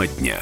Тема дня.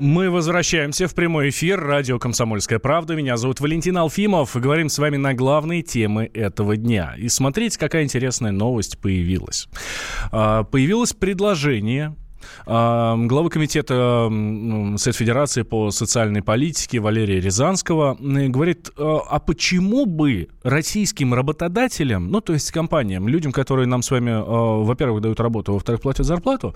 Мы возвращаемся в прямой эфир. Радио «Комсомольская правда». Меня зовут Валентин Алфимов. Говорим с вами на главные темы этого дня. И смотрите, какая интересная новость появилась. А, появилось предложение главы комитета Совет Федерации по социальной политике Валерия Рязанского говорит, «А, а почему бы российским работодателям, ну, то есть компаниям, людям, которые нам с вами, а, во-первых, дают работу, во-вторых, платят зарплату,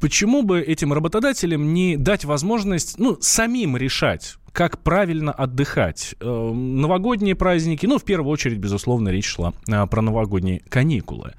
почему бы этим работодателям не дать возможность, ну, самим решать, как правильно отдыхать. Новогодние праздники, ну, в первую очередь, безусловно, речь шла про новогодние каникулы.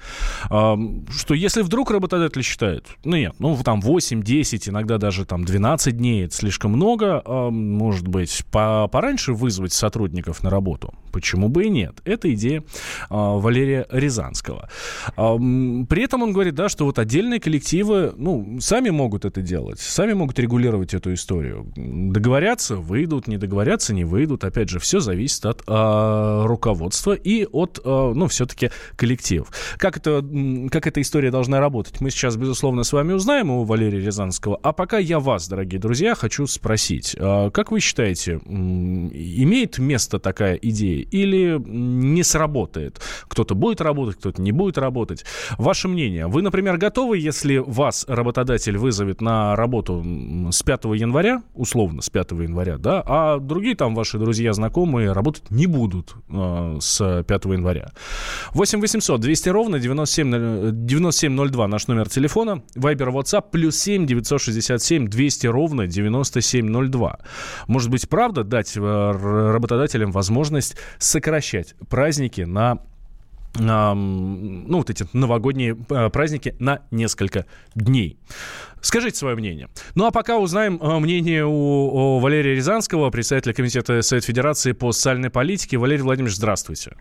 Что если вдруг работодатель считает, ну, нет, ну, там 8, 10, иногда даже там 12 дней, это слишком много, может быть, по пораньше вызвать сотрудников на работу, почему бы и нет? Это идея Валерия Рязанского. При этом он говорит, да, что вот отдельные коллективы, ну, сами могут это делать, сами могут регулировать эту историю. Договорятся, вы выйдут, не договорятся, не выйдут. Опять же, все зависит от э, руководства и от, э, ну, все-таки коллективов. Как, это, как эта история должна работать, мы сейчас, безусловно, с вами узнаем у Валерия Рязанского. А пока я вас, дорогие друзья, хочу спросить. Э, как вы считаете, имеет место такая идея или не сработает? Кто-то будет работать, кто-то не будет работать. Ваше мнение. Вы, например, готовы, если вас работодатель вызовет на работу с 5 января, условно, с 5 января, да, а другие там ваши друзья, знакомые работать не будут э, с 5 января. 8 800 200 ровно 97, 9702 наш номер телефона, Вайбер, WhatsApp, плюс 7 967 200 ровно 9702. Может быть, правда дать э, работодателям возможность сокращать праздники на ну, вот эти новогодние э, праздники на несколько дней. Скажите свое мнение. Ну, а пока узнаем э, мнение у, у Валерия Рязанского, председателя Комитета Совет Федерации по социальной политике. Валерий Владимирович. Здравствуйте.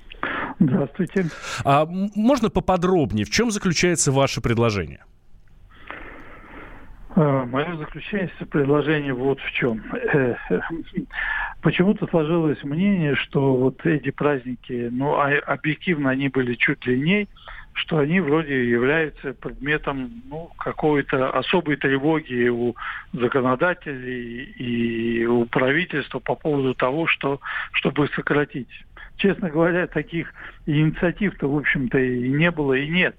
А можно поподробнее, в чем заключается ваше предложение? А, Мое заключается предложение вот в чем. Э, почему-то сложилось мнение, что вот эти праздники, ну, а, объективно они были чуть длиннее, что они вроде являются предметом ну, какой-то особой тревоги у законодателей и у правительства по поводу того, что, чтобы сократить. Честно говоря, таких инициатив-то, в общем-то, и не было, и нет.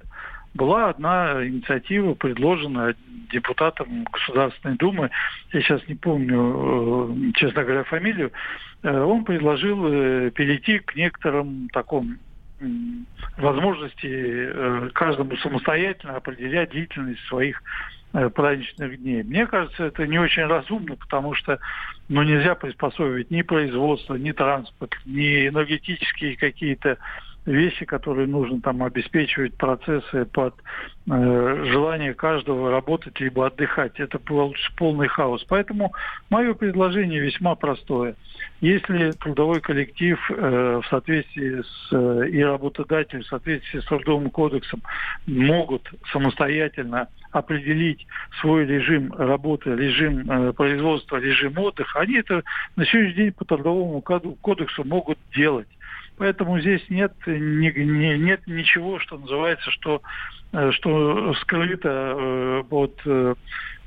Была одна инициатива, предложенная депутатом Государственной Думы, я сейчас не помню, э, честно говоря, фамилию, э, он предложил э, перейти к некоторым такому возможности каждому самостоятельно определять длительность своих праздничных дней. Мне кажется, это не очень разумно, потому что ну, нельзя приспособить ни производство, ни транспорт, ни энергетические какие-то вещи, которые нужно там обеспечивать процессы под э, желание каждого работать либо отдыхать. Это получится полный хаос. Поэтому мое предложение весьма простое. Если трудовой коллектив э, в соответствии с э, и работодатель в соответствии с трудовым кодексом могут самостоятельно определить свой режим работы, режим э, производства, режим отдыха, они это на сегодняшний день по трудовому кодексу могут делать. Поэтому здесь нет, ни, ни, нет ничего, что называется, что, э, что скрыто э, от э,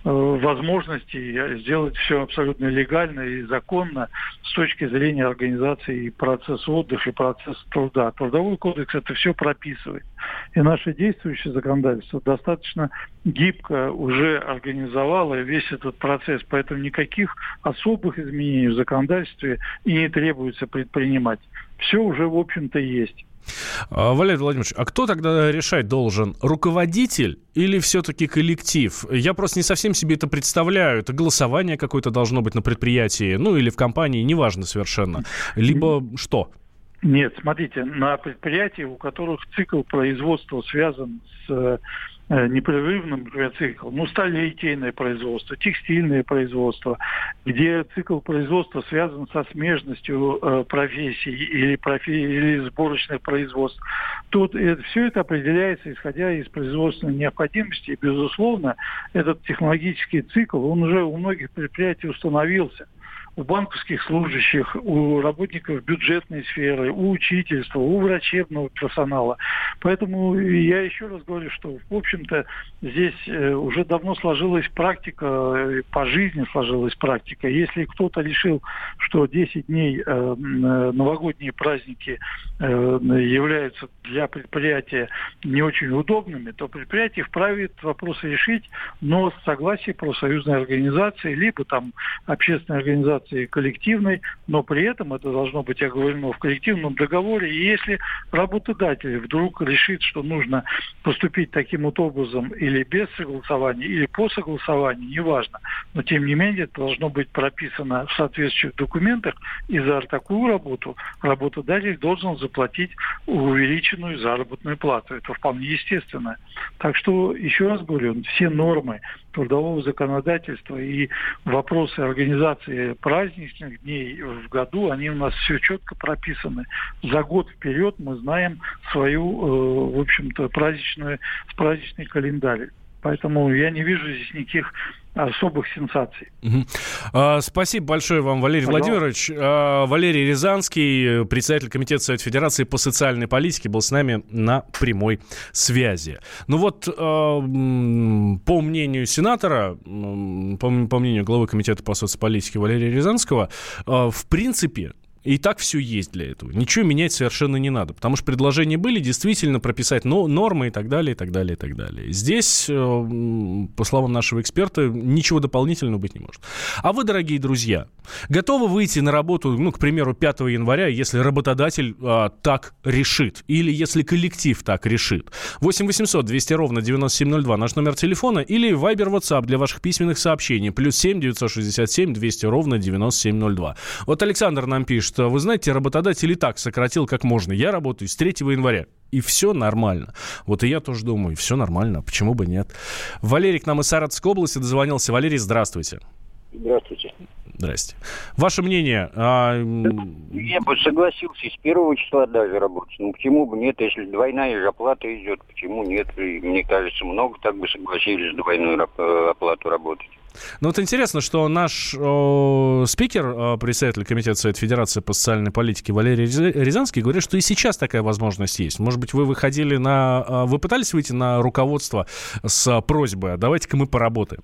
возможности сделать все абсолютно легально и законно с точки зрения организации процесса отдыха и процесса труда. Трудовой кодекс это все прописывает. И наше действующее законодательство достаточно гибко уже организовало весь этот процесс. Поэтому никаких особых изменений в законодательстве и не требуется предпринимать все уже, в общем-то, есть. А, Валерий Владимирович, а кто тогда решать должен? Руководитель или все-таки коллектив? Я просто не совсем себе это представляю. Это голосование какое-то должно быть на предприятии, ну или в компании, неважно совершенно. Либо что? Нет, смотрите, на предприятии, у которых цикл производства связан с Э, непрерывным, цикл, ну, сталелитейное производство, текстильное производство, где цикл производства связан со смежностью э, профессий или, профи... или сборочных производств, тут это, все это определяется, исходя из производственной необходимости. И, безусловно, этот технологический цикл, он уже у многих предприятий установился – у банковских служащих, у работников бюджетной сферы, у учительства, у врачебного персонала. Поэтому я еще раз говорю, что, в общем-то, здесь э, уже давно сложилась практика, э, по жизни сложилась практика. Если кто-то решил, что 10 дней э, новогодние праздники являются для предприятия не очень удобными, то предприятие вправе этот вопрос решить, но с согласия профсоюзной организации, либо там общественной организации коллективной, но при этом это должно быть оговорено в коллективном договоре. И если работодатель вдруг решит, что нужно поступить таким вот образом или без согласования, или по согласованию, неважно, но тем не менее это должно быть прописано в соответствующих документах, и за такую работу работодатель должен заплатить увеличенную заработную плату. Это вполне естественно. Так что, еще раз говорю, все нормы трудового законодательства и вопросы организации праздничных дней в году, они у нас все четко прописаны. За год вперед мы знаем свою, э, в общем-то, праздничную, праздничный календарь. Поэтому я не вижу здесь никаких особых сенсаций. Угу. А, спасибо большое вам, Валерий Пожалуйста. Владимирович. А, Валерий Рязанский, председатель Комитета Совета Федерации по социальной политике, был с нами на прямой связи. Ну вот, а, по мнению сенатора, по, по мнению главы Комитета по соцполитике Валерия Рязанского, а, в принципе, и так все есть для этого. Ничего менять совершенно не надо. Потому что предложения были действительно прописать но, нормы и так далее, и так далее, и так далее. Здесь, э, по словам нашего эксперта, ничего дополнительного быть не может. А вы, дорогие друзья, готовы выйти на работу, ну, к примеру, 5 января, если работодатель а, так решит? Или если коллектив так решит? 8 800 200 ровно 9702 наш номер телефона или Viber WhatsApp для ваших письменных сообщений. Плюс 7 967 200 ровно 9702. Вот Александр нам пишет, что, вы знаете, работодатель и так сократил как можно. Я работаю с 3 января и все нормально. Вот и я тоже думаю, все нормально, почему бы нет. Валерий к нам из Саратовской области дозвонился. Валерий, здравствуйте. Здравствуйте. Здрасте. Ваше мнение? А... Я бы согласился с первого числа даже работать. Ну, почему бы нет, если двойная же оплата идет, почему нет? И, мне кажется, много так бы согласились двойную э, оплату работать. Ну вот интересно, что наш о, спикер, о, председатель Комитета Совет Федерации по социальной политике Валерий Рязанский говорит, что и сейчас такая возможность есть. Может быть, вы выходили на... Вы пытались выйти на руководство с просьбой, а давайте-ка мы поработаем?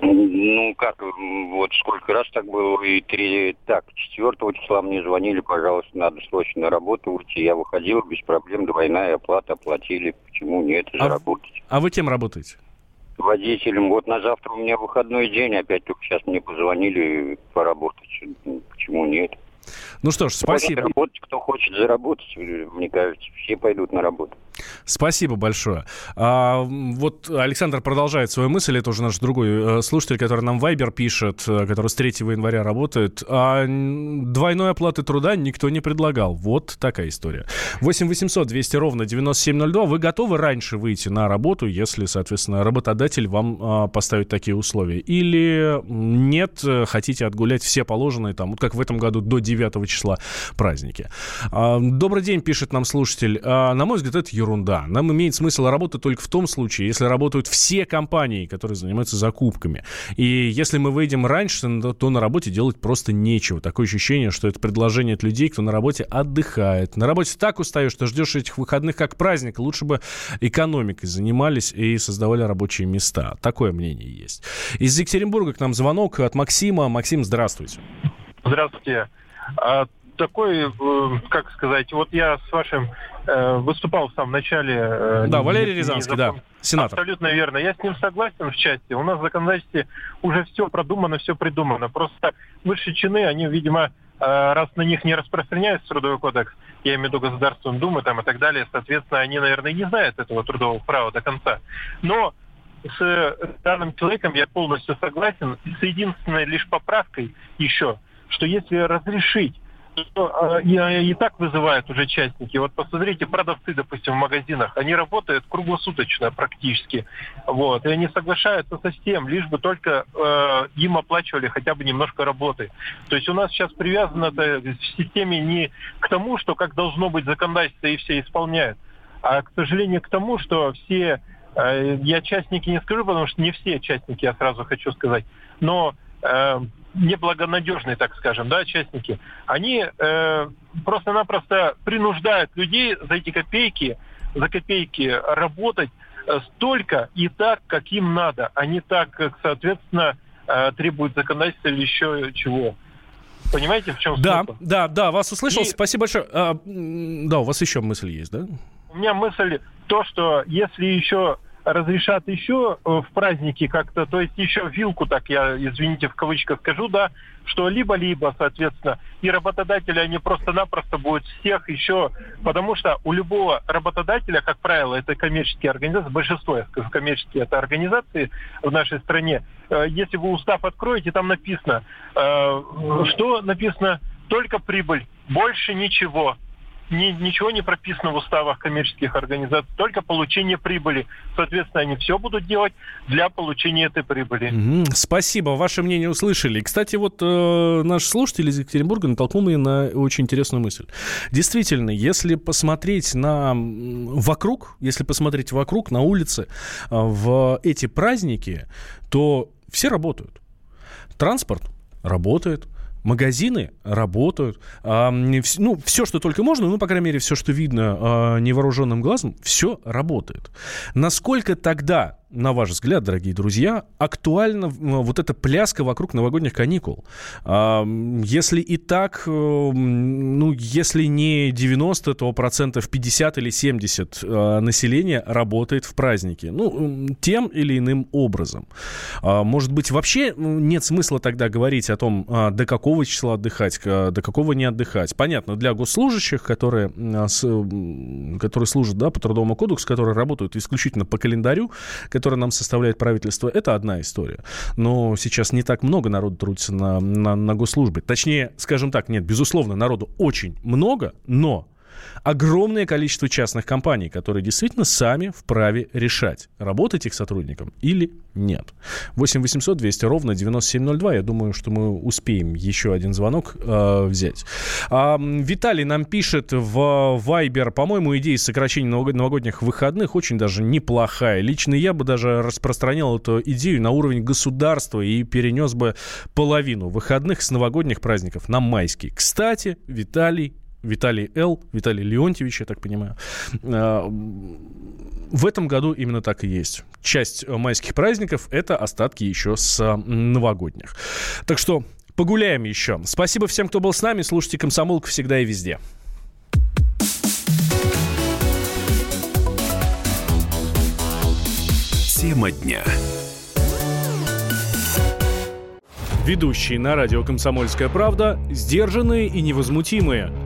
Ну, как, вот сколько раз так было, и три, так, 4 числа мне звонили, пожалуйста, надо срочно на работу уйти. Я выходил без проблем, двойная оплата оплатили. Почему нет, заработать? А, а вы кем работаете? Водителем. Вот на завтра у меня выходной день, опять только сейчас мне позвонили поработать. Почему нет? Ну что ж, спасибо. Работать, кто хочет заработать, мне кажется, все пойдут на работу. Спасибо большое. А, вот Александр продолжает свою мысль. Это уже наш другой э, слушатель, который нам Вайбер пишет, э, который с 3 января работает. А двойной оплаты труда никто не предлагал. Вот такая история. 8 800 200 ровно 9702. Вы готовы раньше выйти на работу, если, соответственно, работодатель вам а, поставит такие условия? Или нет, хотите отгулять все положенные, там, вот как в этом году, до 9 числа праздники? А, добрый день, пишет нам слушатель. А, на мой взгляд, это ерунда. Нам имеет смысл работать только в том случае, если работают все компании, которые занимаются закупками. И если мы выйдем раньше, то на работе делать просто нечего. Такое ощущение, что это предложение от людей, кто на работе отдыхает. На работе так устаешь, что ждешь этих выходных как праздник. Лучше бы экономикой занимались и создавали рабочие места. Такое мнение есть. Из Екатеринбурга к нам звонок от Максима. Максим, здравствуйте. Здравствуйте. Такой, э, как сказать, вот я с вашим э, выступал в самом начале. Э, да, Валерий Рязанский, да, сенатор. Абсолютно верно. Я с ним согласен в части. У нас в законодательстве уже все продумано, все придумано. Просто высшие чины, они, видимо, раз на них не распространяется трудовой кодекс, я имею в виду Государственную Думу там, и так далее, соответственно, они, наверное, не знают этого трудового права до конца. Но с данным человеком я полностью согласен, с единственной лишь поправкой еще, что если разрешить и, и так вызывают уже частники. Вот посмотрите, продавцы, допустим, в магазинах, они работают круглосуточно практически. Вот, и они соглашаются со всем, лишь бы только э, им оплачивали хотя бы немножко работы. То есть у нас сейчас привязано в системе не к тому, что как должно быть законодательство и все исполняют, а, к сожалению, к тому, что все, э, я частники не скажу, потому что не все частники, я сразу хочу сказать, но э, неблагонадежные, так скажем, да, частники, они э, просто-напросто принуждают людей за эти копейки, за копейки работать э, столько и так, как им надо, а не так, как, соответственно, э, требует законодательство или еще чего. Понимаете, в чем да, смысл? Да, да, вас услышал. И... Спасибо большое. А, да, у вас еще мысль есть, да? У меня мысль то, что если еще разрешат еще э, в праздники как-то, то есть еще вилку, так я, извините, в кавычках скажу, да, что либо-либо, соответственно, и работодатели, они просто-напросто будут всех еще, потому что у любого работодателя, как правило, это коммерческие организации, большинство, я скажу, коммерческие это организации в нашей стране, э, если вы устав откроете, там написано, э, что написано, только прибыль, больше ничего ни, ничего не прописано в уставах коммерческих организаций, только получение прибыли. Соответственно, они все будут делать для получения этой прибыли. Угу, спасибо, ваше мнение услышали. Кстати, вот э, наш слушатель из Екатеринбурга натолкнул меня на очень интересную мысль. Действительно, если посмотреть на вокруг, если посмотреть вокруг на улице э, в эти праздники, то все работают. Транспорт работает, магазины работают, ну, все, что только можно, ну, по крайней мере, все, что видно а, невооруженным глазом, все работает. Насколько тогда на ваш взгляд, дорогие друзья, актуальна вот эта пляска вокруг новогодних каникул? Если и так, ну, если не 90, то процентов 50 или 70 э, населения работает в праздники. Ну, тем или иным образом. А, может быть, вообще нет смысла тогда говорить о том, а, до какого числа отдыхать, до какого не отдыхать. Понятно, для госслужащих, которые, которые служат да, по Трудовому кодексу, которые работают исключительно по календарю, которое нам составляет правительство, это одна история. Но сейчас не так много народу трудится на, на, на госслужбе. Точнее, скажем так, нет, безусловно, народу очень много, но огромное количество частных компаний, которые действительно сами вправе решать, работать их сотрудникам или нет. 8 800 200 ровно 9702. Я думаю, что мы успеем еще один звонок э, взять. А, Виталий нам пишет в Viber, по-моему, идея сокращения новогодних выходных очень даже неплохая. Лично я бы даже распространял эту идею на уровень государства и перенес бы половину выходных с новогодних праздников на майские. Кстати, Виталий Виталий Л., Виталий Леонтьевич, я так понимаю. А, в этом году именно так и есть. Часть майских праздников – это остатки еще с новогодних. Так что погуляем еще. Спасибо всем, кто был с нами. Слушайте «Комсомолку» всегда и везде. Тема дня. Ведущие на радио «Комсомольская правда» сдержанные и невозмутимые –